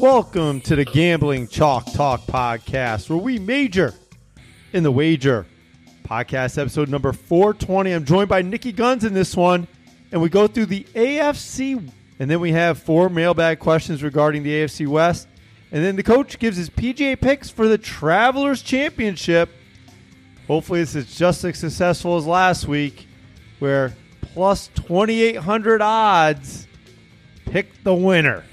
Welcome to the Gambling Chalk Talk podcast, where we major in the wager. Podcast episode number 420. I'm joined by Niki Gunz in this one, and we go through the AFC, and then we have four mailbag questions regarding the AFC West. And then the coach gives his PGA picks for the Travelers Championship. Hopefully, this is just as successful as last week, where plus 2,800 odds pick the winner.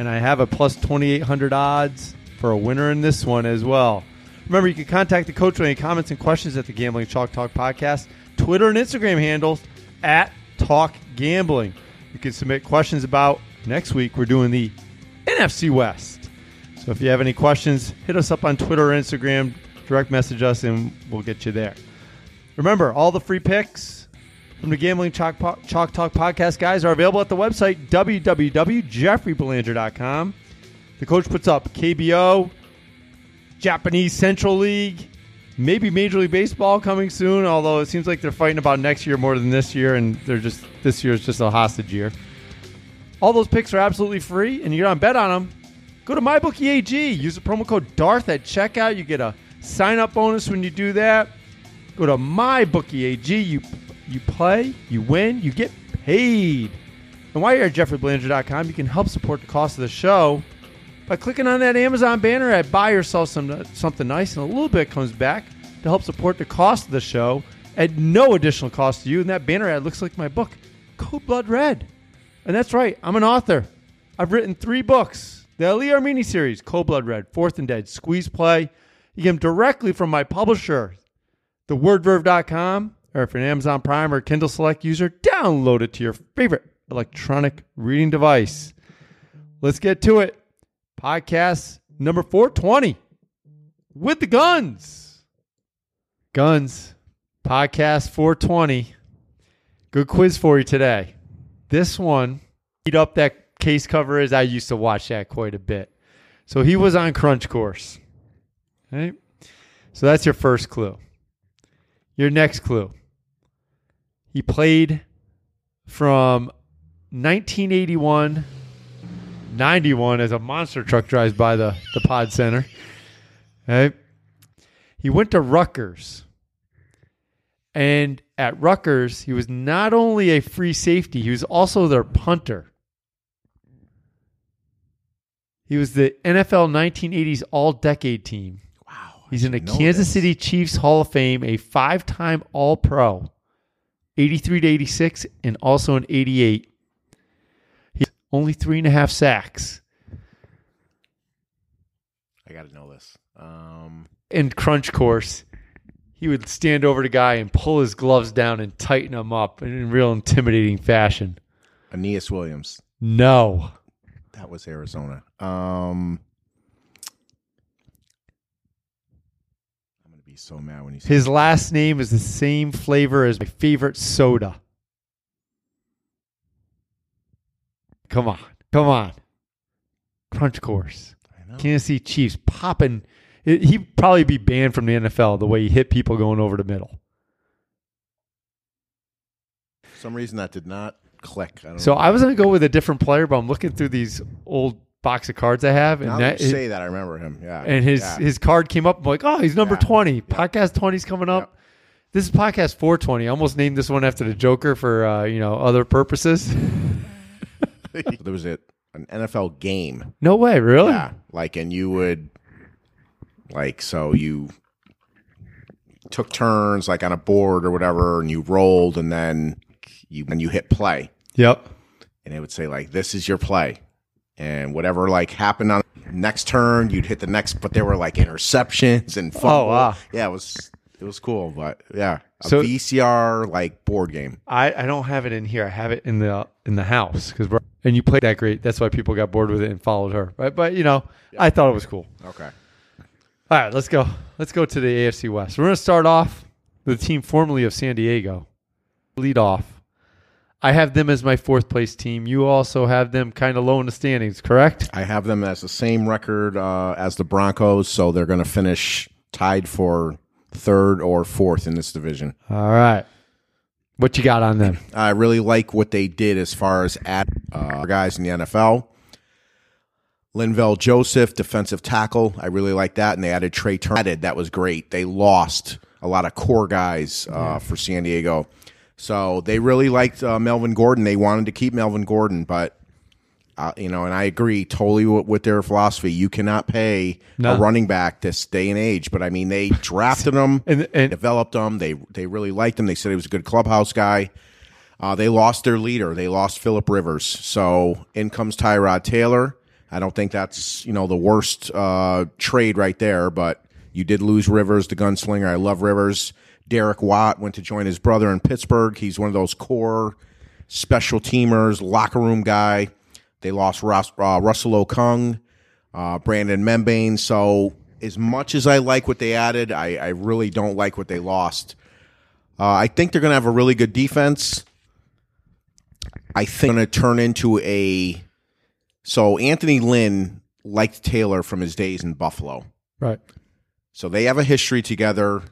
And I have a plus 2,800 odds for a winner in this one as well. Remember, you can contact the coach with any comments and questions at the Gambling Chalk Talk podcast, Twitter and Instagram handles at Talk Gambling. You can submit questions about next week. We're doing the NFC West. So if you have any questions, hit us up on Twitter or Instagram, direct message us, and we'll get you there. Remember, all the free picks from the Gambling Chalk, Po- Chalk Talk podcast, guys, are available at the website, www.jeffreybelanger.com. The coach puts up KBO, Japanese Central League, maybe Major League Baseball coming soon, although it seems like they're fighting about next year more than this year, and they're just this year is just a hostage year. All those picks are absolutely free, and you don't bet on them. Go to MyBookieAG. Use the promo code DARTH at checkout. You get a sign up bonus when you do that. Go to MyBookieAG. You you play, you win, you get paid. And while you're at JeffreyBelanger.com, you can help support the cost of the show by clicking on that Amazon banner at buy yourself some uh, something nice, and a little bit comes back to help support the cost of the show at no additional cost to you. And that banner ad looks like my book, Code Blood Red. And that's right, I'm an author. I've written three books. The Ali Armeni series, Cold Blood Red, Fourth and Dead, Squeeze Play. You get them directly from my publisher, thewordverve.com, or if you're an Amazon Prime or Kindle Select user, download it to your favorite electronic reading device. Let's get to it. Podcast number 420 with the guns. Guns, podcast 420. Good quiz for you today. This one, beat up that case cover is. I used to watch that quite a bit. So he was on Crunch Course. Right? So that's your first clue. Your next clue. He played from 1981 91 as a monster truck drives by the, the pod center. Okay. He went to Rutgers. And at Rutgers, he was not only a free safety, he was also their punter. He was the NFL 1980s All Decade Team. Wow. He's in the Kansas this. City Chiefs Hall of Fame, a five time All Pro, 83 to 86, and also an 88. He's only three and a half sacks. I got to know this. Um, In crunch course, he would stand over the guy and pull his gloves down and tighten them up in a real intimidating fashion. Aeneas Williams. No. That was Arizona. Um, I'm going to be so mad when say His last name is the same flavor as my favorite soda. Come on. Come on. Crunch course. I know. Kansas City Chiefs popping. It, he'd probably be banned from the NFL the way he hit people going over the middle. For some reason that did not click. I don't So know. I was going to go with a different player, but I'm looking through these old box of cards I have, and now that say that, I remember him. Yeah. and his yeah. his card came up. I'm like, oh, he's number Yeah. 20. Podcast 20's coming up. Yep. This is podcast 420. I almost named this one after the Joker for uh, you know other purposes. there was a, an NFL game. No way, really? Yeah. Like, and you would, like, so you took turns, like, on a board or whatever, and you rolled, and then you, and you hit play. Yep. and it would say like this is your play and whatever like happened on next turn you'd hit the next but there were like interceptions and fumble. Oh, wow. yeah it was it was cool but yeah a So- vcr like board game I, I don't have it in here. I have it in the in the house because we're and you played that great. That's why people got bored with it and followed her. Right? But you know, I thought it was cool. okay All right, let's go. Let's go to the AFC West. We're going to start off the team formerly of San Diego. Lead off. I have them as my fourth place team. You also have them kind of low in the standings, correct? i have them as the same record uh, as the broncos so they're going to finish tied for third or fourth in this division All right. What you got on them? I really like what they did as far as add uh, guys in the NFL. Linval Joseph, defensive tackle. I really like that. And they added Trai Turner. That was great. They lost a lot of core guys uh, for San Diego. So they really liked uh, Melvin Gordon. They wanted to keep Melvin Gordon, but uh, you know, and I agree totally with, with their philosophy. You cannot pay No. a running back this day and age. But I mean, they drafted him, And- and- developed him. They they really liked him. They said he was a good clubhouse guy. Uh, they lost their leader. They lost Philip Rivers. So in comes Tyrod Taylor. I don't think that's you know the worst uh, trade right there, but you did lose Rivers, the gunslinger. I love Rivers. Derek Watt went to join his brother in Pittsburgh. He's one of those core special teamers, locker room guy. They lost Ross, uh, Russell Okung, uh, Brandon Mebane. So as much as I like what they added, I, I really don't like what they lost. Uh, I think they're going to have a really good defense. I think going to turn into a. So Anthony Lynn liked Taylor from his days in Buffalo. Right. So they have a history together.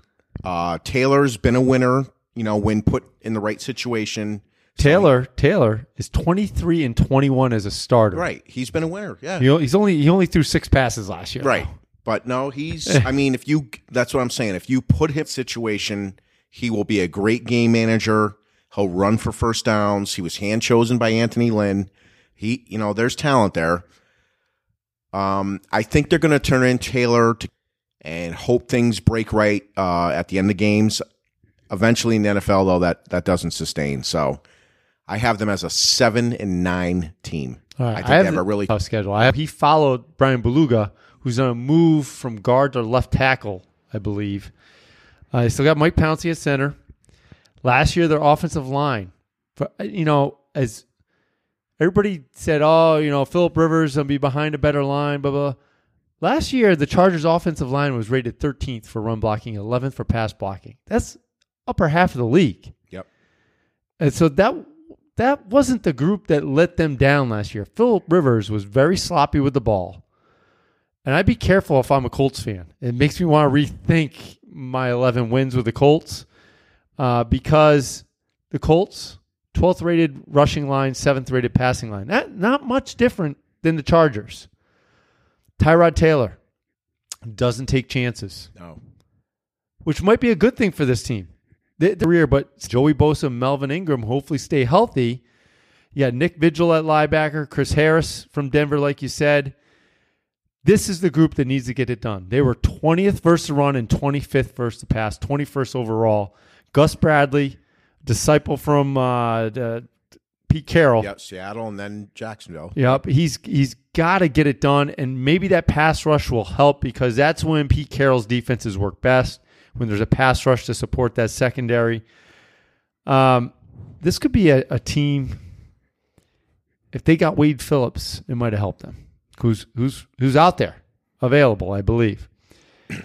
Uh, Taylor's been a winner, you know, when put in the right situation. Taylor Taylor is 23 and 21 as a starter. Right. He's been a winner. Yeah. Know, he's only he only threw six passes last year. Right. But no, he's I mean, if you that's what I'm saying. If you put him situation, he will be a great game manager. He'll run for first downs. He was hand chosen by Anthony Lynn. He you know, there's talent there. Um, I think they're gonna turn in Taylor to, and hope things break right uh, at the end of games. Eventually in the NFL though that that doesn't sustain. So I have them as a seven and nine team. Right. I think I have they have a really tough schedule. I have, he followed Bryan Bulaga, who's on a move from guard to left tackle, I believe. Uh, still got Mike Pouncey at center. Last year, their offensive line, for, you know, as everybody said, oh, you know, Philip Rivers will be behind a better line, blah, blah. Last year, the Chargers' offensive line was rated 13th for run blocking, 11th for pass blocking. That's upper half of the league. Yep. And so that that wasn't the group that let them down last year. Philip Rivers was very sloppy with the ball. And I'd be careful if I'm a Colts fan. It makes me want to rethink my 11 wins with the Colts uh, because the Colts, 12th rated rushing line, 7th rated passing line. That not much different than the Chargers. Tyrod Taylor doesn't take chances no. which might be a good thing for this team. The, the rear, but Joey Bosa, Melvin Ingram hopefully stay healthy. Yeah, Nick Vigil at linebacker, Chris Harris from Denver, like you said. This is the group that needs to get it done. They were 20th versus the run and 25th versus the pass, 21st overall. Gus Bradley, disciple from uh, the- Pete Carroll. Yep, Seattle and then Jacksonville. Yep, he's he's got to get it done, and maybe that pass rush will help because that's when Pete Carroll's defenses work best. When there's a pass rush to support that secondary, um, this could be a, a team. If they got Wade Phillips, it might have helped them. Who's who's who's out there available? I believe.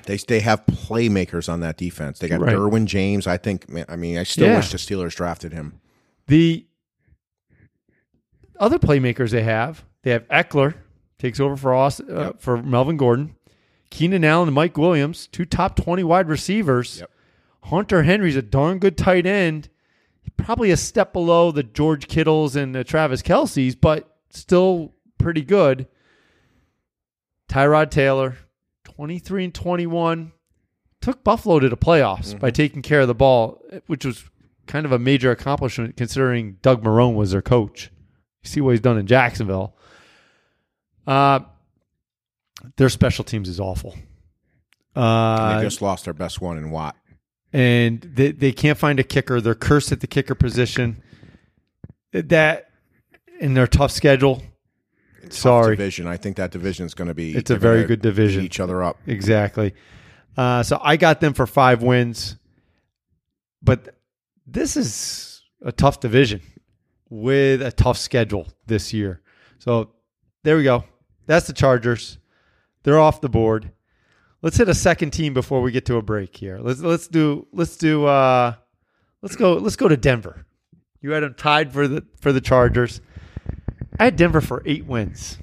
They they have playmakers on that defense. They got Right. Derwin James. I think. man, I mean, I still Yeah. wish the Steelers drafted him. The other playmakers they have, they have Ekeler takes over for uh, Yep. for Melvin Gordon, Keenan Allen and Mike Williams, two top twenty wide receivers. Yep. Hunter Henry's a darn good tight end, probably a step below the George Kittles and the Travis Kelce's, but still pretty good. Tyrod Taylor, twenty three and twenty one, took Buffalo to the playoffs by taking care of the ball, which was kind of a major accomplishment considering Doug Marrone was their coach. You see what he's done in Jacksonville. Uh, their special teams is awful. Uh, they just lost their best one in Watt. and they, they can't find a kicker. They're cursed at the kicker position. That in their tough schedule. Tough Sorry. division. I think that division is going to be. It's a very good division. Each other up. Exactly. Uh, so I got them for five wins, but this is a tough division with a tough schedule this year. So there we go. That's the Chargers. They're off the board. Let's hit a second team before we get to a break here. Let's let's do let's do uh let's go let's go to Denver. You had them tied for the for the Chargers. I had Denver for eight wins.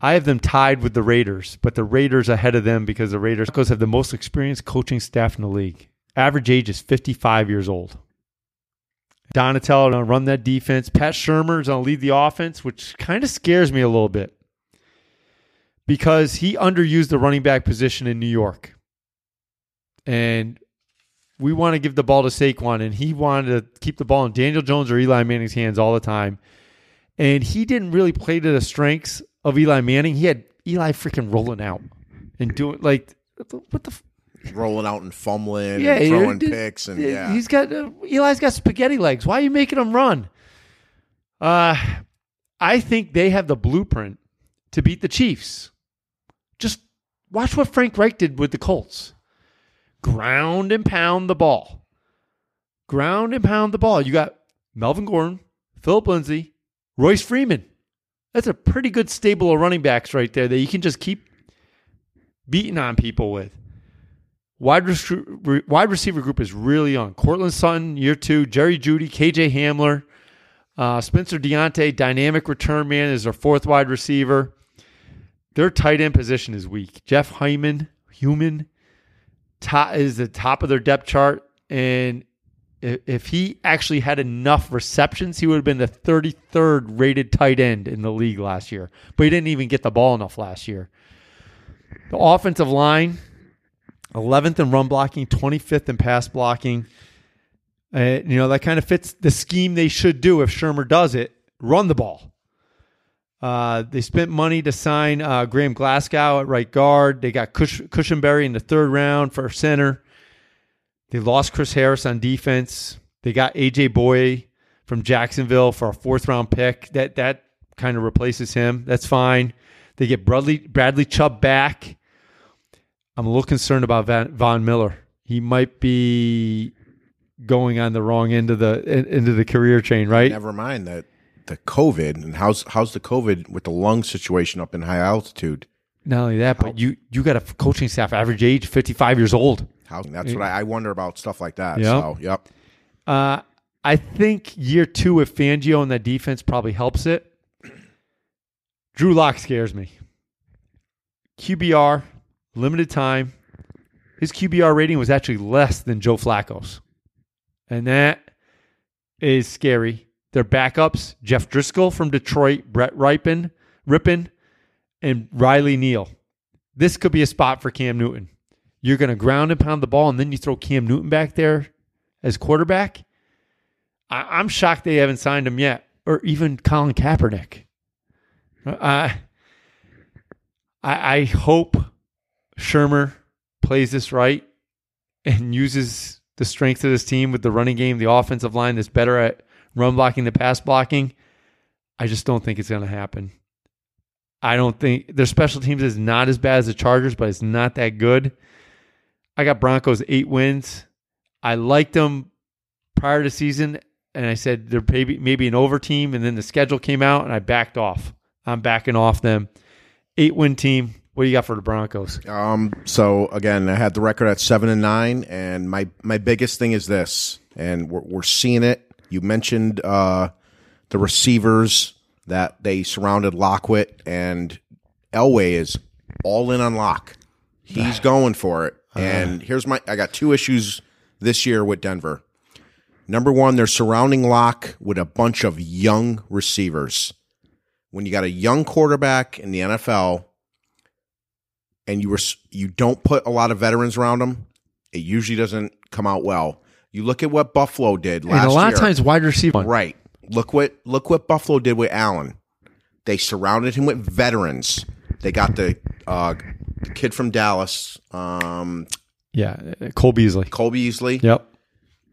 I have them tied with the Raiders, but the Raiders ahead of them because the Raiders have the most experienced coaching staff in the league. Average age is 55 years old. Donatello to run that defense. Pat Shurmur is going to lead the offense, which kind of scares me a little bit. because he underused the running back position in New York. And we want to give the ball to Saquon, and he wanted to keep the ball in Daniel Jones or Eli Manning's hands all the time. And he didn't really play to the strengths of Eli Manning. He had Eli freaking rolling out and doing like what the rolling out and fumbling yeah, and throwing you're- picks and yeah. he's got uh, Eli's got spaghetti legs. Why are you making him run? Uh, I think they have the blueprint to beat the Chiefs. Just watch what Frank Reich did with the Colts. Ground and pound the ball. Ground and pound the ball. You got Melvin Gordon, Philip Lindsay, Royce Freeman. That's a pretty good stable of running backs right there that you can just keep beating on people with. Wide, re- wide receiver group is really young. Courtland Sutton, year two. Jerry Jeudy, KJ Hamler, uh, Spencer Deontay, dynamic return man, is their fourth wide receiver. Their tight end position is weak. Jeff Hyman, human, is the top of their depth chart. And if, if he actually had enough receptions, he would have been the 33rd rated tight end in the league last year. But he didn't even get the ball enough last year. The offensive line, 11th in run blocking, 25th in pass blocking. Uh, you know, that kind of fits the scheme they should do if Shurmur does it run the ball. Uh, they spent money to sign uh, Graham Glasgow at right guard. They got Cush- in the third round for center. They lost Chris Harris on defense. They got AJ Bouye from Jacksonville for a fourth round pick. That that kind of replaces him. That's fine. They get Bradley Bradley Chubb back. I'm a little concerned about Van, Von Miller. He might be going on the wrong end of the en- end of the career chain, right? Never mind that the COVID and how's how's the COVID with the lung situation up in high altitude? Not only that, but you you got a coaching staff average age 55 years old. How that's what I, I wonder about stuff like that. Yep. So yep. Uh, I think year two with Fangio and that defense probably helps it. Drew Lock scares me. QBR, limited time. His QBR rating was actually less than Joe Flacco's. And that is scary. Their backups, Jeff Driskel from Detroit, Brett Ripon, Rippin, and Riley Neal. This could be a spot for Cam Newton. You're going to ground and pound the ball, and then you throw Cam Newton back there as quarterback. I, I'm shocked they haven't signed him yet, or even Colin Kaepernick. I, I hope Shurmur plays this right and uses the strength of this team with the running game, the offensive line that's better at run blocking, the pass blocking. I just don't think it's going to happen. I don't think their special teams is not as bad as the Chargers, but it's not that good. I got Broncos eight wins. I liked them prior to season, and I said they're maybe maybe an over team, and then the schedule came out, and I backed off. I'm backing off them. Eight win team. What do you got for the Broncos? Um. So again, I had the record at seven and nine, and my my biggest thing is this, and we're we're seeing it. You mentioned uh, the receivers that they surrounded Lockwood, and Elway is all in on Lock. He's going for it. And here's my I got two issues this year with Denver. Number one, they're surrounding Lock with a bunch of young receivers. When you got a young quarterback in the NFL and you were you don't put a lot of veterans around them, it usually doesn't come out well. You look at what Buffalo did last and a lot year. of times, wide receiver. Right. Look what look what Buffalo did with Allen. They surrounded him with veterans. They got the uh, the kid from Dallas, um, Yeah, Cole Beasley. Cole Beasley. Yep.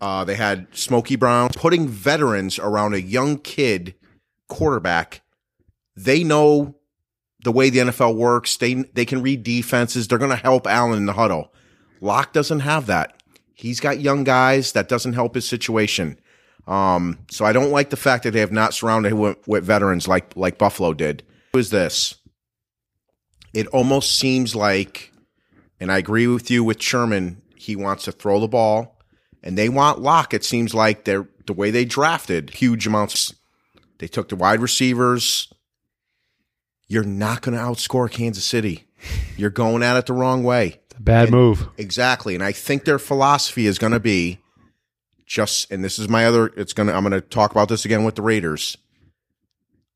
Uh, they had Smokey Brown. Putting veterans around a young kid quarterback, they know the way the NFL works. They they can read defenses. They're going to help Allen in the huddle. Lock doesn't have that. He's got young guys. That doesn't help his situation. Um, so I don't like the fact that they have not surrounded him with, with veterans like like Buffalo did. Who is this? It almost seems like, and I agree with you with Sherman. He wants to throw the ball, and they want Lock. It seems like they're the way they drafted huge amounts. They took the wide receivers. You're not going to outscore Kansas City. You're going at it the wrong way. It's a bad move. Exactly. And I think their philosophy is going to be just, and this is my other, it's going to, I'm going to talk about this again with the Raiders.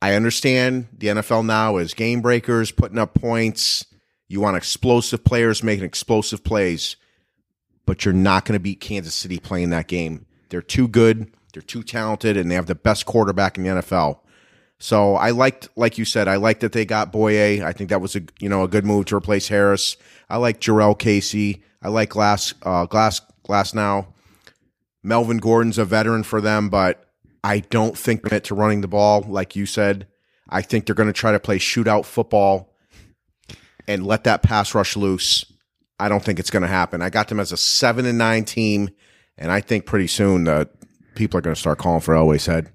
I understand the NFL now is game breakers, putting up points. You want explosive players making explosive plays, but you're not going to beat Kansas City playing that game. They're too good, they're too talented, and they have the best quarterback in the NFL. So I liked, like you said, I liked that they got Bouye. I think that was a you know a good move to replace Harris. I like Jurrell Casey. I like Glass uh, Glass Glass now. Melvin Gordon's a veteran for them, but I don't think they're to running the ball, like you said. I think they're going to try to play shootout football and let that pass rush loose. I don't think it's going to happen. I got them as a seven and nine team, and I think pretty soon the people are going to start calling for Elway's head.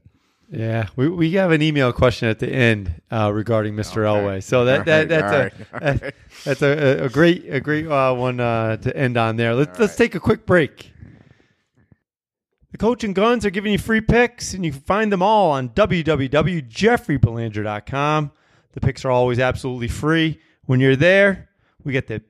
Yeah, we, we have an email question at the end uh, regarding Mr. Elway. So that, that that's right, a right. that's a, a great a great uh, one uh, to end on there. Let's let's take a quick break. The Coach and Guns are giving you free picks, and you can find them all on www.jeffreybelanger.com. The picks are always absolutely free. When you're there, we get the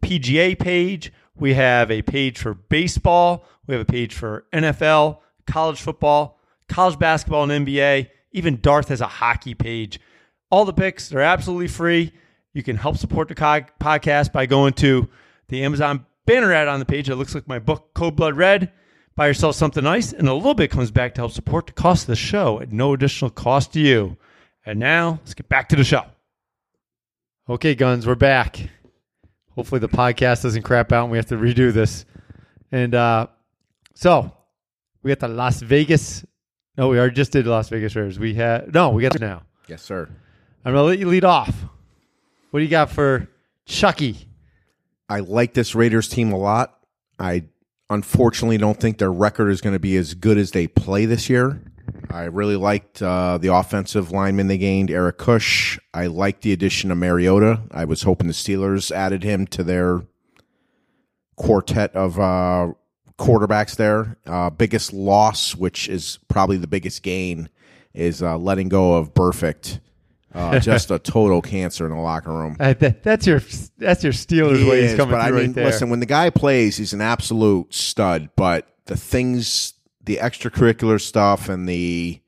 PGA page. We have a page for baseball. We have a page for NFL, college football, college basketball, and NBA. Even Darth has a hockey page. All the picks are absolutely free. You can help support the podcast by going to the Amazon banner ad on the page. It looks like my book, Code Blood Red. Buy yourself something nice, and a little bit comes back to help support the cost of the show at no additional cost to you. And now, let's get back to the show. Okay, Guns, we're back. Hopefully, the podcast doesn't crap out and we have to redo this. And uh, so, we got the Las Vegas. No, we already just did Las Vegas Raiders. We had no, we got it now. Yes, sir. I'm gonna let you lead off. What do you got for Chucky? I like this Raiders team a lot. I unfortunately don't think their record is going to be as good as they play this year. I really liked uh, the offensive lineman they gained, Eric Cush. I liked the addition of Mariota. I was hoping the Steelers added him to their quartet of uh, quarterbacks there. Uh, biggest loss, which is probably the biggest gain, is uh, letting go of Burfict. Uh, just a total cancer in the locker room. Uh, that, that's your that's your Steelers He way he's is, coming but through I mean, right there. listen, when the guy plays, he's an absolute stud. But the things, the extracurricular stuff, and the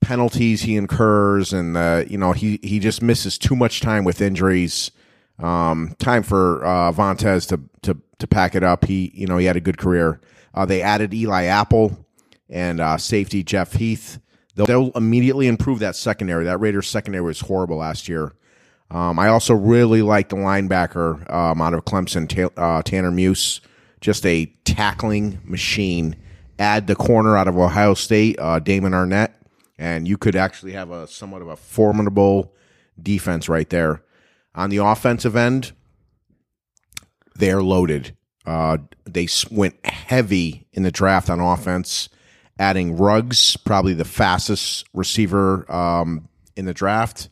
penalties he incurs, and the you know he he just misses too much time with injuries. Um, time for uh, Vontaze to to to pack it up. He you know he had a good career. Uh, they added Eli Apple and uh, safety Jeff Heath. They'll, they'll immediately improve that secondary. That Raiders secondary was horrible last year. Um, I also really like the linebacker um, out of Clemson, Ta- uh, Tanner Muse, just a tackling machine. Add the corner out of Ohio State, uh, Damon Arnette, and you could actually have a somewhat of a formidable defense right there. On the offensive end, they're loaded. Uh, they went heavy in the draft on offense, adding Ruggs, probably the fastest receiver um, in the draft.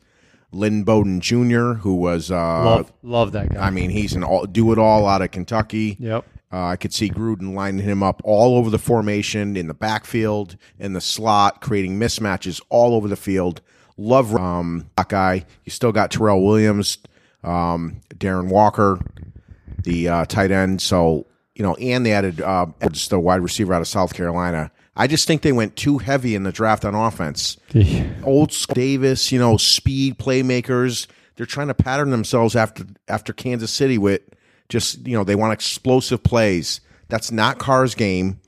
Lynn Bowden Jr., who was, uh, love love that guy. I mean, he's an all, do it all out of Kentucky. yep. Uh, I could see Gruden lining him up all over the formation, in the backfield, in the slot, creating mismatches all over the field. Love um, that guy. You still got Tyrell Williams, um, Darren Waller, the uh, tight end. So you know, and they added uh, just the wide receiver out of South Carolina. I just think they went too heavy in the draft on offense. Old school Davis, you know, speed playmakers. They're trying to pattern themselves after after Kansas City with just you know they want explosive plays. That's not Carr's game.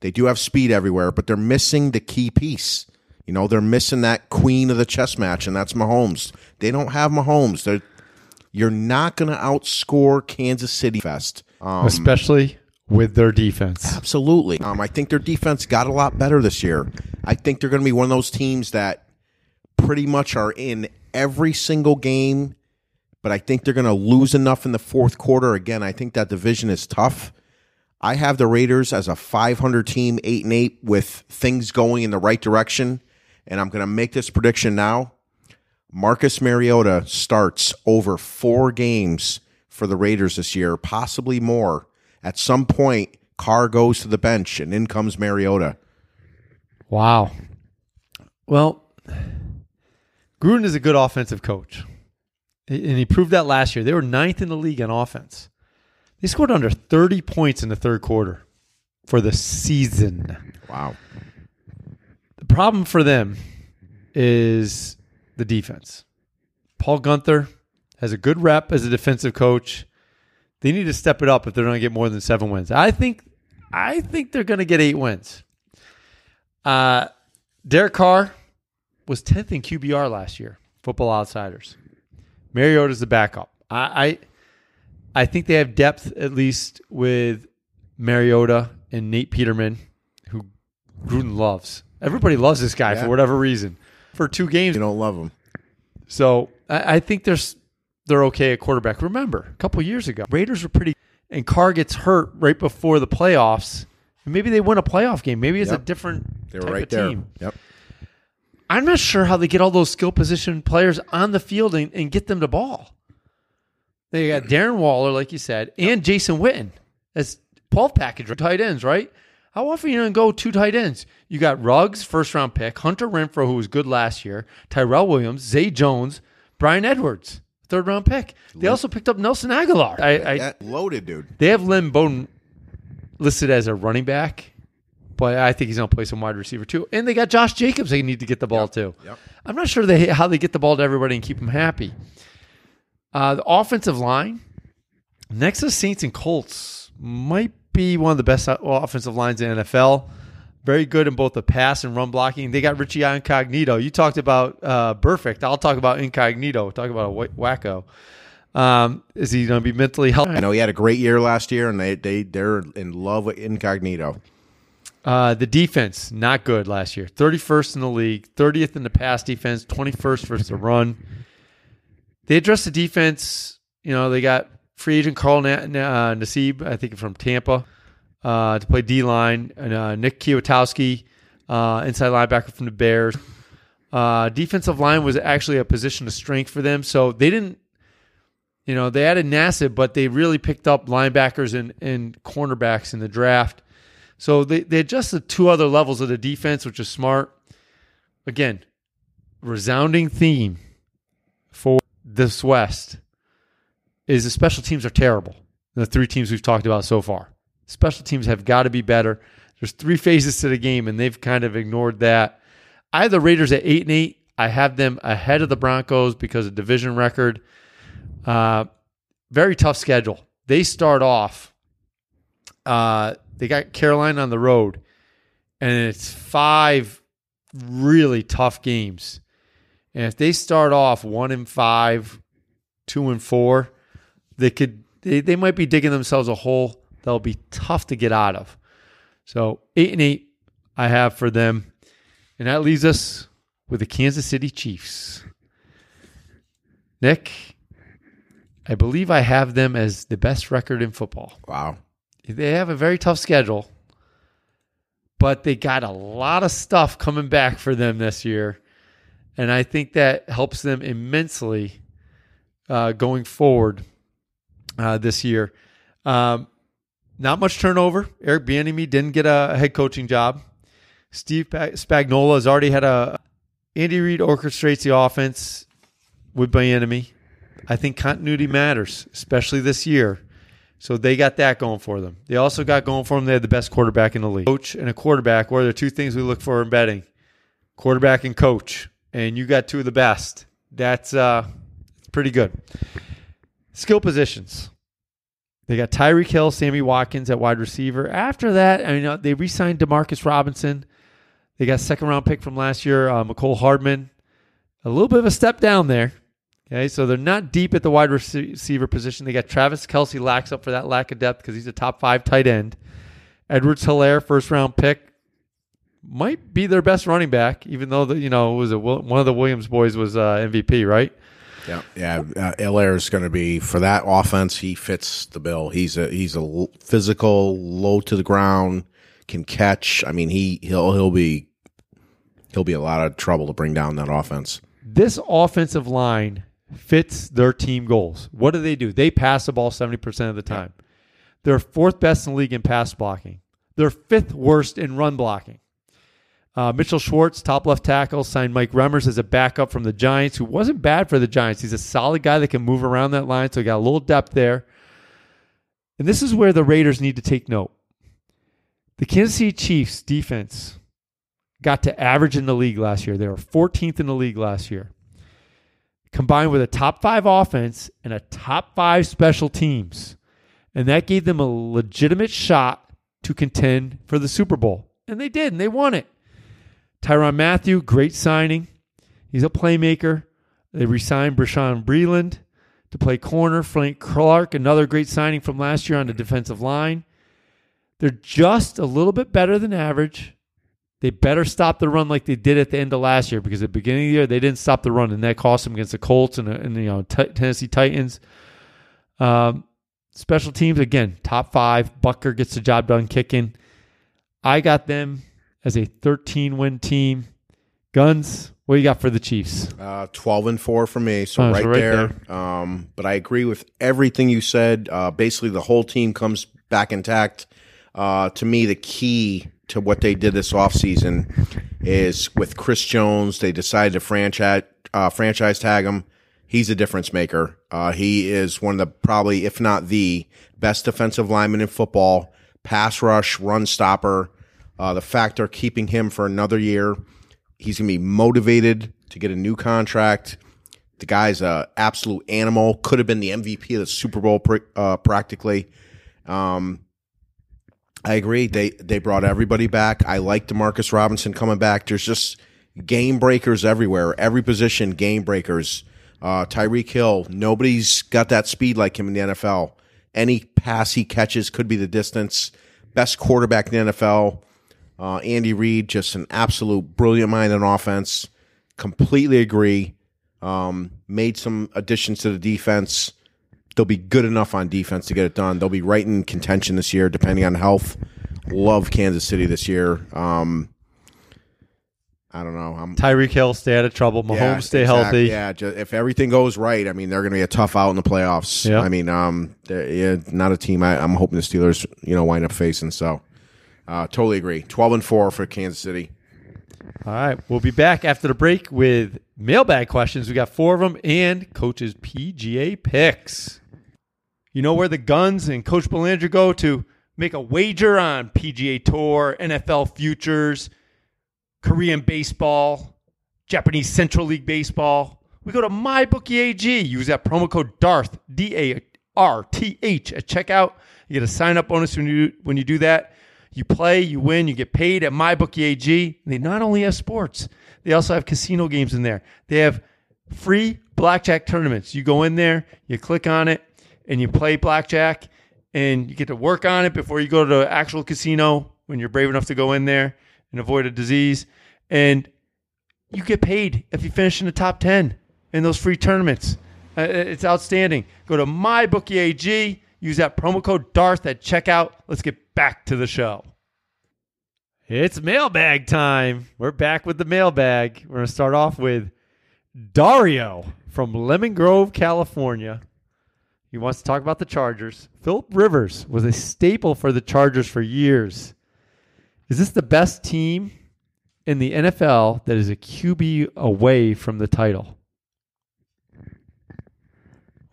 They do have speed everywhere, but they're missing the key piece. You know, they're missing that queen of the chess match, and that's Mahomes. They don't have Mahomes. They're, you're not going to outscore Kansas City Fest. Um, Especially with their defense. Absolutely. Um, I think their defense got a lot better this year. I think they're going to be one of those teams that pretty much are in every single game, but I think they're going to lose enough in the fourth quarter. Again, I think that division is tough. I have the Raiders as a 500 team, 8 and 8 with things going in the right direction, and I'm going to make this prediction now. Marcus Mariota starts over 4 games for the Raiders this year, possibly more. At some point, Carr goes to the bench and in comes Mariota. Wow. Well, Gruden is a good offensive coach. And he proved that last year. They were ninth in the league on offense. They scored under 30 points in the third quarter for the season. Wow. The problem for them is the defense. Paul Guenther has a good rep as a defensive coach. They need to step it up if they're going to get more than seven wins. I think, I think they're going to get eight wins. Uh, Derek Carr was tenth in QBR last year. Football Outsiders. Mariota's the backup. I, I, I think they have depth at least with Mariota and Nate Peterman, who Gruden loves. Everybody loves this guy Yeah. for whatever reason. For two games, You don't love him. so I, I think there's they're okay at quarterback. Remember, a couple years ago, Raiders were pretty, and Carr gets hurt right before the playoffs. Maybe they win a playoff game. Maybe it's a different They were right there. team. Yep. I'm not sure how they get all those skill position players on the field and, and get them the ball. They got Darren Waller, like you said, and Jason Witten as Paul package tight ends, right? How often you don't go two tight ends? You got Ruggs, first round pick, Hunter Renfrow, who was good last year, Tyrell Williams, Zay Jones, Bryan Edwards, third round pick. They also picked up Nelson Agholor. I, I loaded, dude. they have Lynn Bowden listed as a running back, but I think he's going to play some wide receiver too. And they got Josh Jacobs. They need to get the ball too. Yep. I'm not sure they how they get the ball to everybody and keep them happy. Uh, the offensive line next to Saints and Colts might be one of the best offensive lines in NFL. Very good in both the pass and run blocking. They got Richie Incognito. You talked about uh, Burfict. I'll talk about Incognito. Talk about a wh- wacko. Um, is he going to be mentally healthy? I know he had a great year last year, and they they they're in love with Incognito. Uh, the defense, not good last year. 31st in the league, 30th in the pass defense, 21st versus the run. They addressed the defense. You know, they got free agent Carl Na- Na- uh, Nassib, I think from Tampa, uh, to play D line, and uh, Nick Kwiatkoski, uh, inside linebacker from the Bears. Uh, defensive line was actually a position of strength for them, so they didn't. You know, they added Nassib, but they really picked up linebackers and, and cornerbacks in the draft. So they, they adjusted two other levels of the defense, which is smart. Again, resounding theme for this West is the special teams are terrible. The three teams we've talked about so far. Special teams have got to be better. There's three phases to the game, and they've kind of ignored that. I have the Raiders at eight and eight. I have them ahead of the Broncos because of division record. Uh, very tough schedule. They start off. Uh, they got Carolina on the road, and it's five really tough games. And if they start off one and five, two and four, they could they, they might be digging themselves a hole that'll be tough to get out of. So eight and eight, I have for them, and that leaves us with the Kansas City Chiefs. Nick, I believe I have them as the best record in football. Wow. They have a very tough schedule, but they got a lot of stuff coming back for them this year. And I think that helps them immensely uh, going forward uh, this year. Um, not much turnover. Eric Bieniemy didn't get a head coaching job. Steve Pa- Spagnuolo has already had a. Andy Reid orchestrates the offense with Bieniemy. I think continuity matters, especially this year. So they got that going for them. They also got going for them. They had the best quarterback in the league. Coach and a quarterback. What are the two things we look for in betting? Quarterback and coach. And you got two of the best. That's uh, pretty good. Skill positions. They got Tyreek Hill, Sammy Watkins at wide receiver. After that, I mean, uh, they re-signed Demarcus Robinson. They got second round pick from last year, uh, Mecole Hardman. A little bit of a step down there. Okay, so they're not deep at the wide receiver position. They got Travis Kelce lacks up for that lack of depth because he's a top five tight end. Edwards Helaire, first round pick, might be their best running back, even though the, you know it was a, one of the Williams boys was uh, MVP, right? Yeah, yeah. Uh, Helaire is going to be for that offense. He fits the bill. He's a he's a l- physical, low to the ground, can catch. I mean, he he'll he'll be he'll be a lot of trouble to bring down that offense. This offensive line fits their team goals. What do they do? They pass the ball 70% of the time. They're fourth best in the league in pass blocking. They're fifth worst in run blocking. Uh, Mitchell Schwartz, top left tackle, signed Mike Remmers as a backup from the Giants, who wasn't bad for the Giants. He's a solid guy that can move around that line, so he got a little depth there. And this is where the Raiders need to take note. The Kansas City Chiefs defense got to average in the league last year. They were 14th in the league last year. Combined with a top five offense and a top five special teams. And that gave them a legitimate shot to contend for the Super Bowl. And they did, and they won it. Tyrann Mathieu, great signing. He's a playmaker. They re-signed Bashaud Breeland to play corner. Frank Clark, another great signing from last year on the defensive line. They're just a little bit better than average. They better stop the run like they did at the end of last year because at the beginning of the year they didn't stop the run, and that cost them against the Colts and, and you know t- Tennessee Titans. Um, special teams again, top five. Butker gets the job done kicking. I got them as a 13 win team. Guns, what do you got for the Chiefs? Uh, 12 and 4 for me, so Oh, right, so right there. Um, but I agree with everything you said. Uh, basically, the whole team comes back intact. Uh, to me, the key to what they did this offseason is with Chris Jones, they decided to franchise, uh, franchise tag him. He's a difference maker. Uh, he is one of the probably, if not the best defensive lineman in football, pass rush, run stopper. Uh, the fact they're keeping him for another year, he's going to be motivated to get a new contract. The guy's a absolute animal. Could have been the MVP of the Super Bowl uh, practically. Um, I agree. They they brought everybody back. I like Demarcus Robinson coming back. There's just game breakers everywhere. Every position, game breakers. Uh, Tyreek Hill. Nobody's got that speed like him in the NFL. Any pass he catches could be the distance. Best quarterback in the NFL. Uh, Andy Reid, just an absolute brilliant mind on offense. Completely agree. Um, made some additions to the defense. They'll be good enough on defense to get it done. They'll be right in contention this year, depending on health. Love Kansas City this year. Um, I don't know. I'm Tyreek Hill, stay out of trouble. Mahomes, yeah, stay exact- healthy. Yeah, ju- if everything goes right, I mean, they're going to be a tough out in the playoffs. Yeah. I mean, um, yeah, not a team I, I'm hoping the Steelers, you know, wind up facing. So, uh, totally agree. Twelve and four for Kansas City. All right. We'll be back after the break with mailbag questions. We got four of them and coaches PGA picks. You know where the guns and Coach Belanger go to make a wager on PGA Tour, NFL futures, Korean baseball, Japanese Central League baseball. We go to MyBookieAG. Use that promo code DARTH, D A R T H, at checkout. You get a sign up bonus when you when you do that. You play, you win, you get paid at MyBookieAG. They not only have sports, they also have casino games in there. They have free blackjack tournaments. You go in there, you click on it, and you play blackjack, and you get to work on it before you go to the actual casino when you're brave enough to go in there and avoid a disease. And you get paid if you finish in the top 10 in those free tournaments. Uh, it's outstanding. Go to MyBookieAG, use that promo code DARTH at checkout. Let's get back to the show. It's mailbag time. We're back with the mailbag. We're going to start off with Dario from Lemon Grove, California. He wants to talk about the Chargers. Philip Rivers was a staple for the Chargers for years. Is this the best team in the NFL that is a QB away from the title?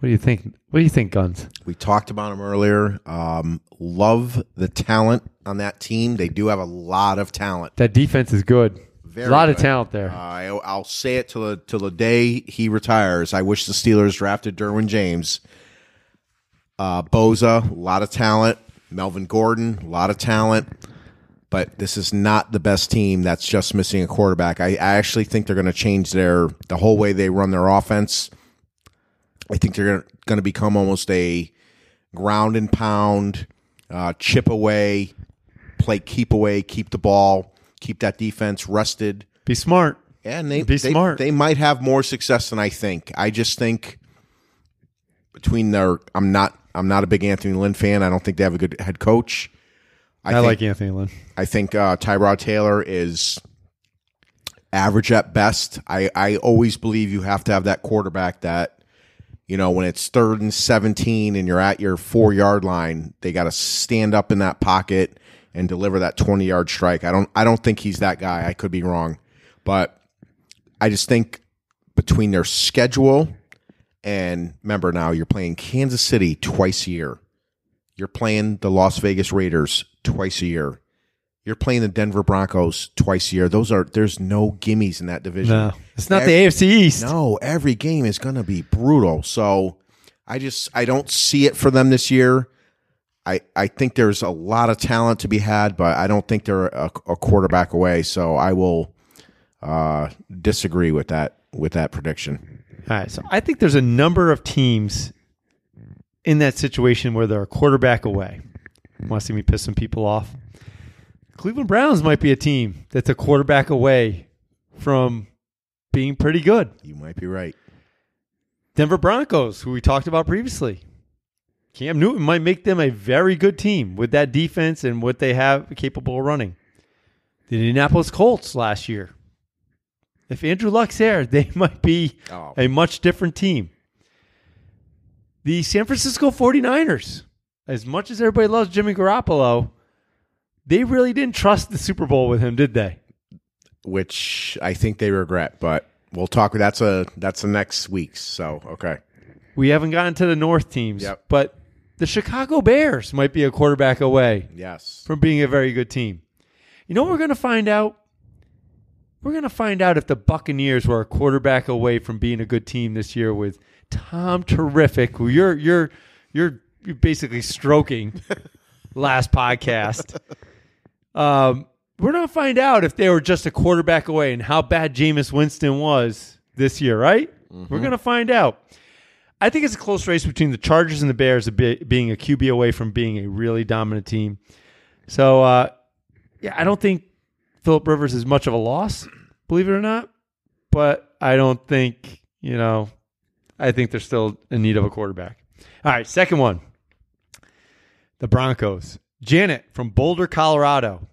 What do you think? What do you think, Guns? We talked about them earlier. Um, love the talent on that team. They do have a lot of talent. That defense is good. Very a lot of talent there. Uh, I, I'll say it till the till the day he retires. I wish the Steelers drafted Derwin James. Uh, Bosa, a lot of talent. Melvin Gordon, a lot of talent. But this is not the best team that's just missing a quarterback. I, I actually think they're going to change their the whole way they run their offense. I think they're going to become almost a ground and pound, uh, chip away, play keep away, keep the ball, keep that defense rested. Be smart. And they Be they, smart. They might have more success than I think. I just think between their, I'm not, I'm not a big Anthony Lynn fan. I don't think they have a good head coach. I, think, like Anthony Lynn. I think uh, Tyrod Taylor is average at best. I, I always believe you have to have that quarterback that, you know, when it's third and 17 and you're at your four yard line, they got to stand up in that pocket and deliver that 20 yard strike. I don't, I don't think he's that guy. I could be wrong, but I just think between their schedule and remember now you're playing Kansas City twice a year. You're playing the Las Vegas Raiders twice a year. You're playing the Denver Broncos twice a year. Those are there's no gimmies in that division. No, it's not Every- the AFC East. No, every game is going to be brutal. So I just I don't see it for them this year. I I think there's a lot of talent to be had, but I don't think they're a, a quarterback away. So I will uh, disagree with that with that prediction. All right, so I think there's a number of teams in that situation where they're a quarterback away. Want to see me piss some people off? Cleveland Browns might be a team that's a quarterback away from being pretty good. You might be right. Denver Broncos, who we talked about previously. Cam Newton might make them a very good team with that defense and what they have capable of running. The Indianapolis Colts last year. If Andrew Luck's there, they might be Oh. a much different team. The San Francisco 49ers, as much as everybody loves Jimmy Garoppolo, they really didn't trust the Super Bowl with him, did they? Which I think they regret, but we'll talk. That's a that's the next week's. So okay. We haven't gotten to the North teams, Yep. but the Chicago Bears might be a quarterback away Yes. from being a very good team. You know what we're going to find out? We're going to find out if the Buccaneers were a quarterback away from being a good team this year with Tom Terrific, who you're you're you're, you're basically stroking last podcast. Um, we're going to find out if they were just a quarterback away and how bad Jameis Winston was this year, right? We're going to find out. I think it's a close race between the Chargers and the Bears being a QB away from being a really dominant team. So, uh, yeah, I don't think Philip Rivers is much of a loss, believe it or not. But I don't think, you know, I think they're still in need of a quarterback. All right, second one the Broncos. Janet from Boulder, Colorado.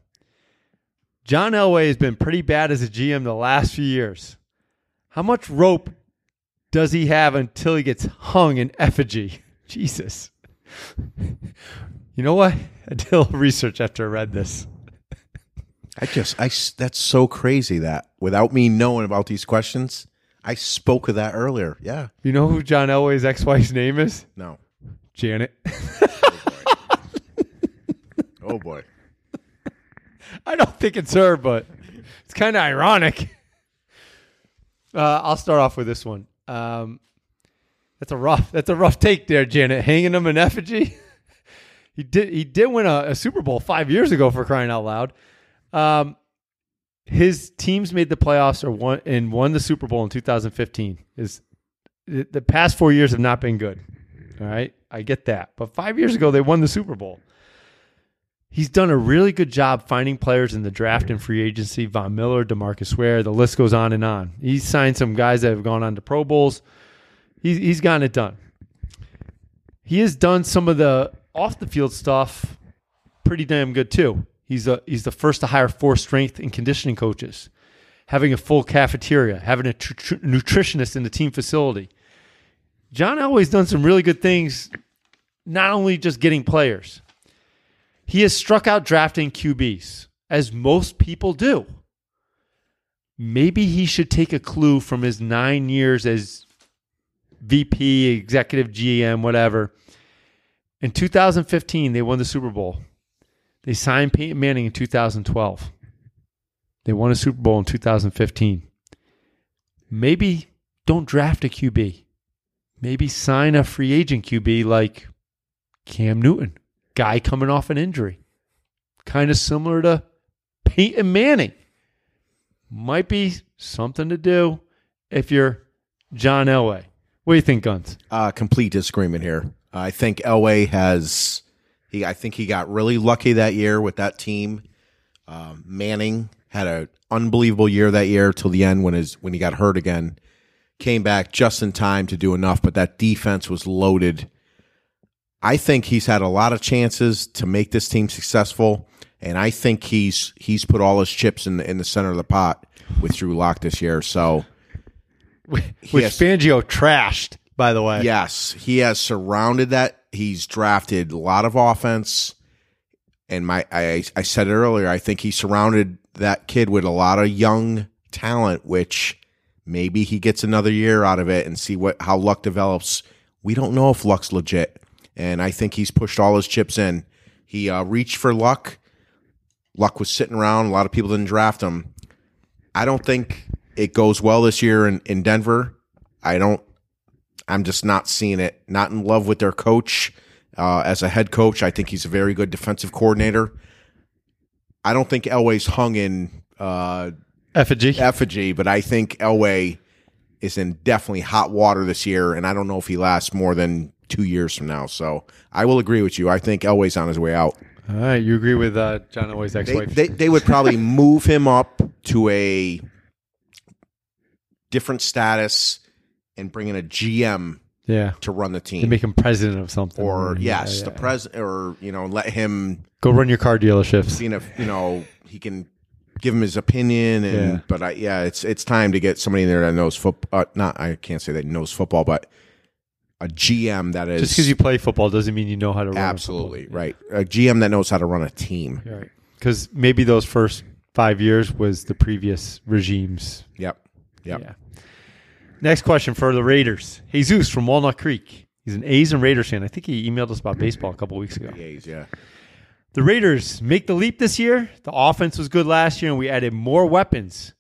John Elway has been pretty bad as a GM the last few years. How much rope does he have until he gets hung in effigy? Jesus. You know what? I did a little research after I read this. I just I, that's so crazy that without me knowing about these questions, I spoke of that earlier. Yeah. You know who John Elway's ex-wife's name is? No. Janet. Oh boy. I don't think it's her, but it's kind of ironic. Uh, I'll start off with this one. Um, that's a rough. That's a rough take there, Janet. Hanging him in effigy. he did. He did win a, a Super Bowl five years ago for crying out loud. Um, his teams made the playoffs or won and won the Super Bowl in 2015. Is the, the past four years have not been good. All right, I get that, but five years ago they won the Super Bowl. He's done a really good job finding players in the draft and free agency. Von Miller, Demarcus Ware, the list goes on and on. He's signed some guys that have gone on to Pro Bowls. He's, he's gotten it done. He has done some of the off the field stuff pretty damn good too. He's a, he's the first to hire four strength and conditioning coaches, having a full cafeteria, having a tr- tr- nutritionist in the team facility. John Elway's done some really good things, not only just getting players. He has struck out drafting QBs, as most people do. Maybe he should take a clue from his nine years as VP, executive GM, whatever. In 2015, they won the Super Bowl. They signed Peyton Manning in 2012. They won a Super Bowl in 2015. Maybe don't draft a QB. Maybe sign a free agent QB like Cam Newton guy coming off an injury. Kind of similar to Peyton Manning. Might be something to do if you're John Elway. What do you think, Gunz? Uh, complete disagreement here. I think Elway has. He, I think he got really lucky that year with that team. Um, Manning had an unbelievable year that year till the end when his when he got hurt again. Came back just in time to do enough, but that defense was loaded. I think he's had a lot of chances to make this team successful, and I think he's he's put all his chips in the in the center of the pot with Drew Lock this year. So Which Yes. Fangio trashed, by the way. Yes, he has surrounded that. He's drafted a lot of offense, and my I I said it earlier. I think he surrounded that kid with a lot of young talent, which maybe he gets another year out of it and see what how Lock develops. We don't know if Lock's legit, and I think he's pushed all his chips in. He uh, reached for Lock Lock was sitting around. A lot of people didn't draft him. I don't think it goes well this year in, in Denver. I don't. I'm just not seeing it. Not in love with their coach uh, as a head coach. I think he's a very good defensive coordinator. I don't think Elway's hung in uh, Effigy. effigy, but I think Elway is in definitely hot water this year, and I don't know if he lasts more than two years from now. So I will agree with you. I think Elway's on his way out. All right, you agree with uh, John Elway's They, ex-wife? they, they would probably move him up to a different status and bring in a GM yeah, to run the they team. make him president of something. or Yeah, yes, yeah. the president, or you know, let him Go run your car dealerships. seeing if you know he can give him his opinion and Yeah. but I, yeah it's it's time to get somebody in there that knows football uh, not I can't say that knows football but a GM that is Just because you play football doesn't mean you know how to run. a absolutely football. right a GM that knows how to run a team Right. Because maybe those first five years was the previous regimes. yep yep Yeah. Next question for the Raiders. Jesus from Walnut Creek. He's an A's and Raiders fan. I think he emailed us about baseball a couple weeks ago. Yays, yeah The Raiders make the leap this year. The offense was good last year, and we added more weapons.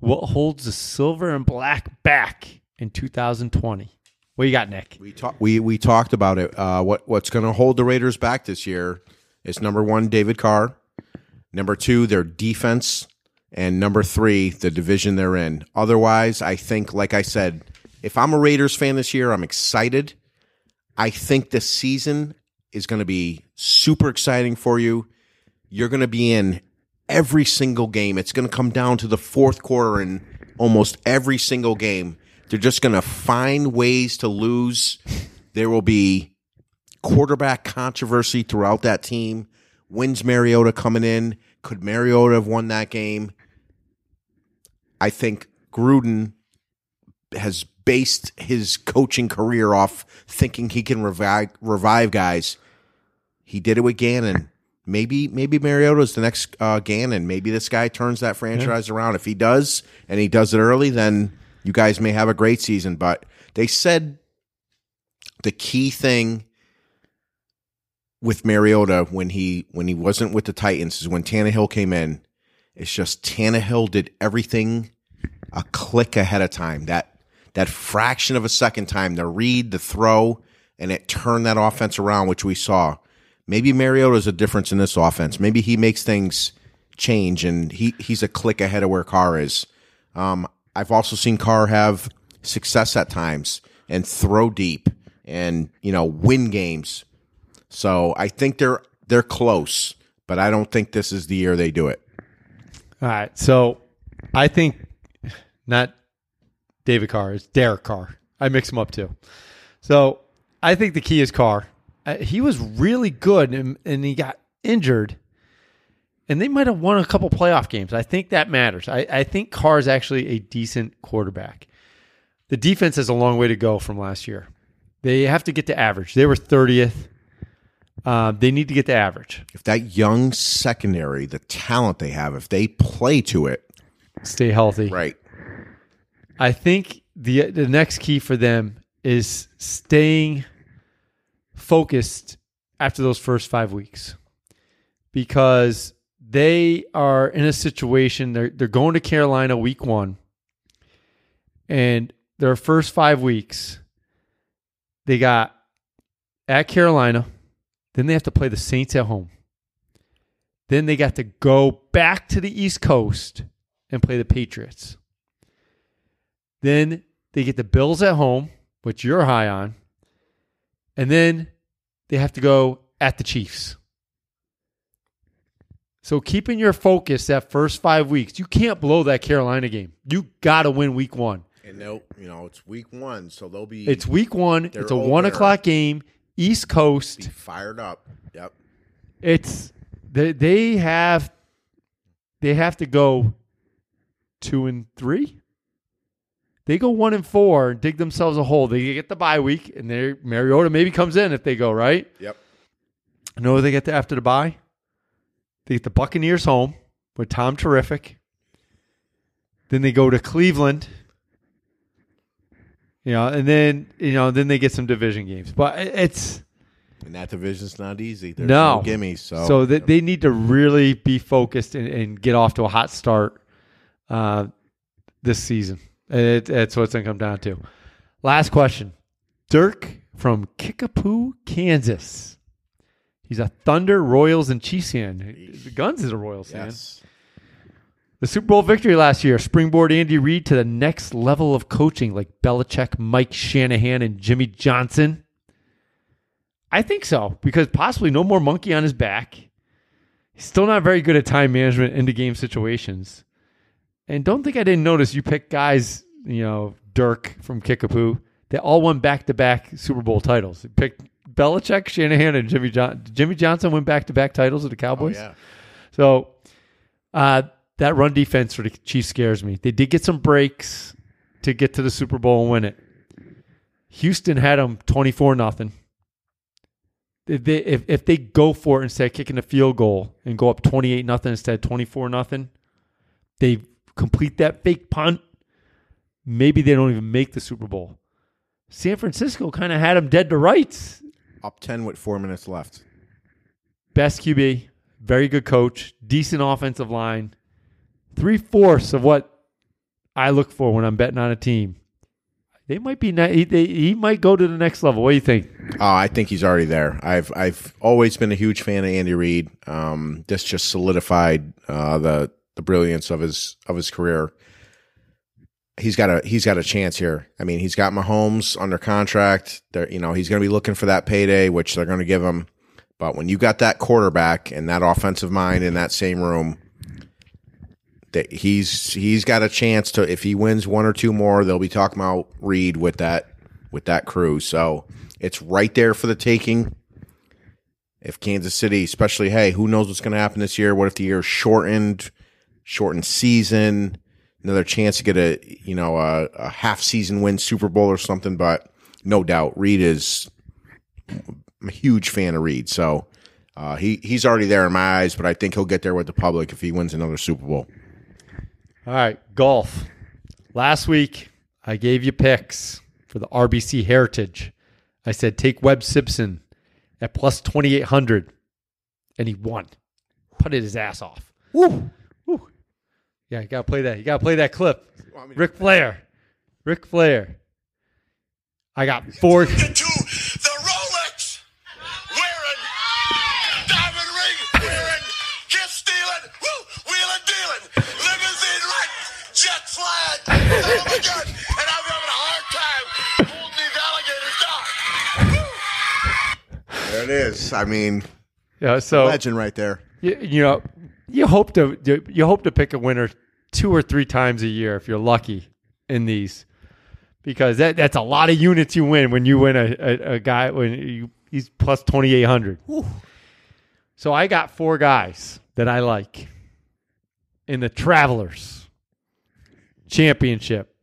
What holds the silver and black back in 2020? What you got, Nick? we talked we we talked about it uh, what what's going to hold the Raiders back this year is number one David Carr number two their defense and number three, the division they're in. Otherwise, I think, like I said, if I'm a Raiders fan this year, I'm excited. I think this season is going to be super exciting for you. You're going to be in every single game. It's going to come down to the fourth quarter in almost every single game. They're just going to find ways to lose. There will be quarterback controversy throughout that team. When's Mariota coming in? Could Mariota have won that game? I think Gruden has based his coaching career off thinking he can revive revive guys. He did it with Gannon. Maybe maybe Mariota's the next uh, Gannon. Maybe this guy turns that franchise around. If he does, and he does it early, then you guys may have a great season. But they said the key thing with Mariota when he when he wasn't with the Titans is when Tannehill came in. It's just Tannehill did everything a click ahead of time. That that fraction of a second time, the read, the throw, and it turned that offense around, which we saw. Maybe Mariota's a difference in this offense. Maybe he makes things change, and he he's a click ahead of where Carr is. Um, I've also seen Carr have success at times and throw deep and you know win games. So I think they're they're close, but I don't think this is the year they do it. All right. So I think not David Carr, it's Derek Carr. I mix them up too. So I think the key is Carr. Uh, he was really good and, and he got injured. And they might have won a couple playoff games. I think that matters. I, I think Carr is actually a decent quarterback. The defense has a long way to go from last year. They have to get to average. They were 30th. Uh, they need to get to average. If that young secondary, the talent they have, if they play to it, Stay healthy. right? I think the the next key for them is staying focused after those first five weeks because they are in a situation they're they're going to Carolina week one and their first five weeks they got at Carolina then they have to play the Saints at home then they got to go back to the East Coast and play the Patriots then they get the Bills at home, which you're high on. And then they have to go at the Chiefs. So keeping your focus that first five weeks, you can't blow that Carolina game. You got to win week one. And they'll, you know, it's week one, so they'll be It's week one. It's a one o'clock game, East Coast. be fired up. Yep. It's they they have they have to go two and three. They go one and four and dig themselves a hole. They get the bye week, and they Mariota maybe comes in if they go right. Yep. I know they get to after the bye. They get the Buccaneers home with Tom Terrific. Then they go to Cleveland. You know, and then you know, then they get some division games. But it's And that division's not easy. There's No. no, gimmies. So, So that they need to really be focused and, and get off to a hot start uh, this season. It, that's what it's going to come down to. Last question. Dirk from Kickapoo, Kansas. He's a Thunder, Royals, and Chiefs fan. The Gunz is a Royals fan. yes. The Super Bowl victory last year springboard Andy Reid to the next level of coaching, like Belichick, Mike Shanahan, and Jimmy Johnson. I think so because possibly no more monkey on his back. He's still not very good at time management into game situations. And don't think I didn't notice you picked guys, you know, Dirk from Kickapoo, They all won back to back Super Bowl titles. You picked Belichick, Shanahan, and Jimmy John- Jimmy Johnson win back to back titles with the Oh, Cowboys. yeah. So uh, that run defense for the Chiefs scares me. They did get some breaks to get to the Super Bowl and win it. Houston had them twenty four nothing. If they if, if they go for it instead of kicking a field goal and go up twenty eight nothing instead of twenty four nothing, they complete that fake punt. Maybe they don't even make the Super Bowl. San Francisco kind of had them dead to rights. Up 10 with four minutes left. best QB, very good coach, decent offensive line, three fourths of what I look for when I'm betting on a team. They might be. He, they, he might go to the next level. What do you think? Oh, I think he's already there. I've I've always been a huge fan of Andy Reid. Um, this just solidified uh, the the brilliance of his of his career. He's got a he's got a chance here. I mean, he's got Mahomes under contract. There, you know, he's going to be looking for that payday, which they're going to give him. But when you got that quarterback and that offensive mind in that same room, that he's he's got a chance to if he wins one or two more, they'll be talking about Reid with that with that crew. So it's right there for the taking. If Kansas City, especially, hey, who knows what's going to happen this year? What if the year's shortened, shortened season, another chance to get a you know a, a half season win Super Bowl or something? But no doubt, Reid is. I'm a huge fan of Reid, so uh, he he's already there in my eyes. But I think he'll get there with the public if he wins another Super Bowl. All right, golf. Last week I gave you picks for the RBC Heritage. I said take Webb Simpson at plus twenty eight hundred, and he won. Putted his ass off. Woo! Whew. Yeah, you gotta play that. You gotta play that clip. Ric Flair. Ric Flair. I got four. to the Rolex wearing, diamond ring wearing, kiss stealing, woo, wheeling dealing, limousine riding, jet flying. Oh! And I'm having a hard time holding these alligators down. There it is. I mean, Yeah, so legend right there. you, you know, you hope to you, you hope to pick a winner two or three times a year if you're lucky in these, because that that's a lot of units you win when you win a, a, a guy when you, he's plus twenty eight hundred. So I got four guys that I like in the Travelers Championship,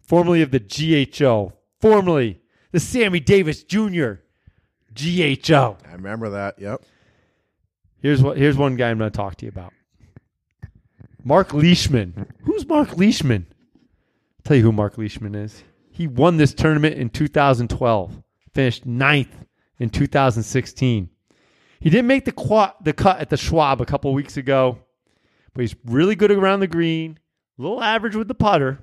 formerly of the GHO, formerly the Sammy Davis Jr. GHO. I remember that. Yep. Here's what here's one guy I'm going to talk to you about. Mark Leishman. Who's Mark Leishman? I'll tell you who Mark Leishman is. He won this tournament in 2012, finished ninth in 2016. He didn't make the the cut at the Schwab a couple weeks ago, but he's really good around the green, a little average with the putter.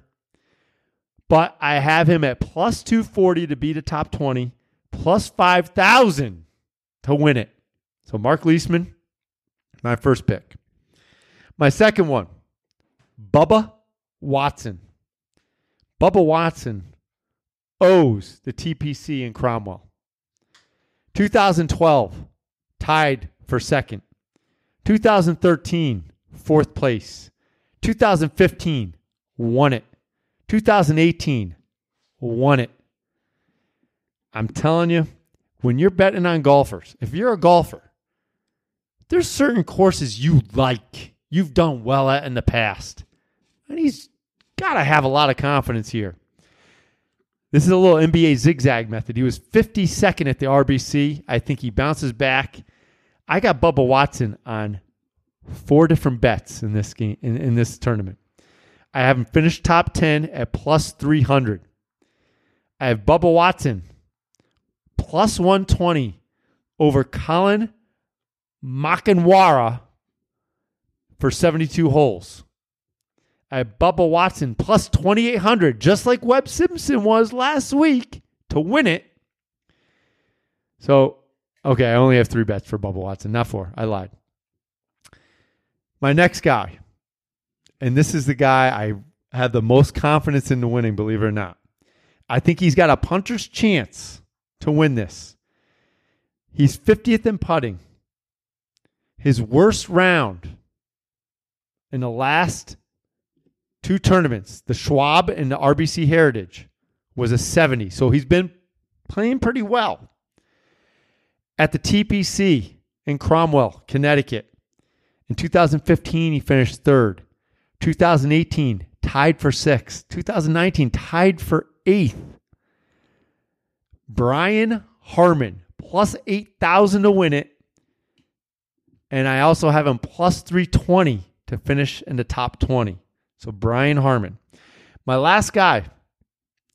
But I have him at plus 240 to beat a top 20, plus 5,000 to win it. So Mark Leishman, my first pick. My second one, Bubba Watson. Bubba Watson owes the TPC in Cromwell. 2012, tied for second. 2013, fourth place. 2015, won it. 2018, won it. I'm telling you, when you're betting on golfers, if you're a golfer, there's certain courses you like, you've done well at in the past. And he's got to have a lot of confidence here. This is a little NBA zigzag method. He was 52nd at the RBC. I think he bounces back. I got Bubba Watson on four different bets in this game in, in this tournament. I have him finished top 10 at plus 300. I have Bubba Watson plus 120 over Collin Morikawa for 72 holes. I Bubba Watson plus 2,800, just like Webb Simpson was last week to win it. So, okay, I only have three bets for Bubba Watson, not four. I lied. My next guy, and this is the guy I have the most confidence in the winning, believe it or not. I think he's got a puncher's chance to win this. He's 50th in putting. His worst round in the last two tournaments, the Schwab and the RBC Heritage, was a 70. So he's been playing pretty well. At the TPC in Cromwell, Connecticut, in 2015, he finished third. 2018, tied for sixth. 2019, tied for eighth. Brian Harman, plus 8,000 to win it. And I also have him plus 320 to finish in the top 20. So Brian Harman. My last guy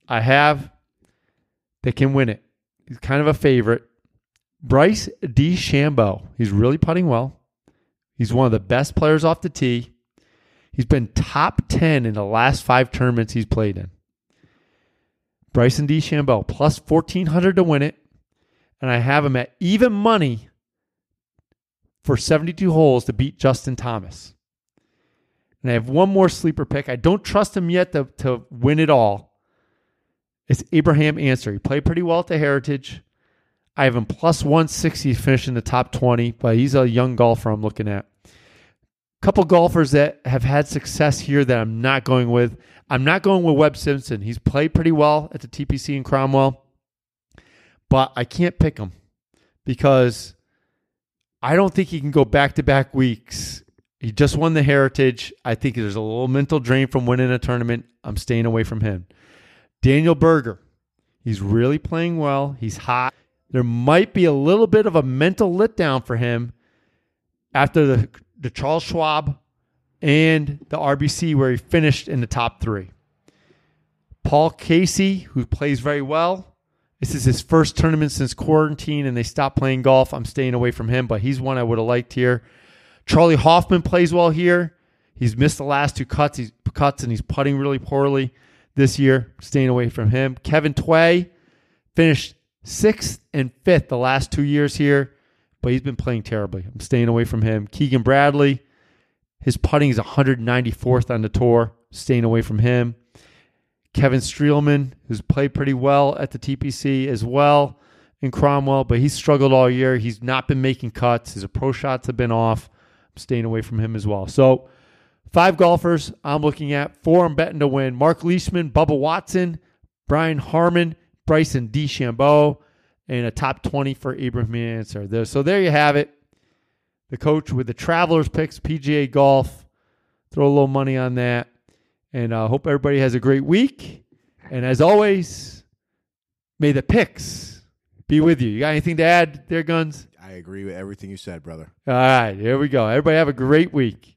I have that can win it. He's kind of a favorite. Bryce DeChambeau. He's really putting well. He's one of the best players off the tee. He's been top 10 in the last five tournaments he's played in. Bryson DeChambeau plus 1400 to win it. And I have him at even money for 72 holes to beat Justin Thomas. And I have one more sleeper pick. I don't trust him yet to, to win it all. It's Abraham Ancer. He played pretty well at the Heritage. I have him plus 160 finishing the top 20, but he's a young golfer I'm looking at. A couple golfers that have had success here that I'm not going with. I'm not going with Webb Simpson. He's played pretty well at the TPC in Cromwell, but I can't pick him because I don't think he can go back to back weeks. He just won the Heritage. I think there's a little mental drain from winning a tournament. I'm staying away from him. Daniel Berger, he's really playing well. He's hot. There might be a little bit of a mental letdown for him after the the Charles Schwab and the RBC where he finished in the top three. Paul Casey, who plays very well. This is his first tournament since quarantine and they stopped playing golf. I'm staying away from him, but he's one I would have liked here. Charley Hoffman plays well here. He's missed the last two cuts. He's cuts and he's putting really poorly this year. Staying away from him. Kevin Tway finished sixth and fifth the last two years here but he's been playing terribly. I'm staying away from him. Keegan Bradley, his putting is 194th on the tour. Staying away from him. Kevin Streelman, who's played pretty well at the TPC as well in Cromwell, but he's struggled all year. He's not been making cuts. His approach shots have been off. Staying away from him as well. So, five golfers I'm looking at. Four I'm betting to win. Mark Leishman, Bubba Watson, Brian Harman, Bryson DeChambeau, and a top 20 for Abraham Ancer. So there you have it. The coach with the Travelers picks, PGA Golf. Throw a little money on that. And I uh, hope everybody has a great week. And as always, may the picks be with you. You got anything to add there, Gunz? I agree with everything you said, brother. All right, here we go. Everybody have a great week.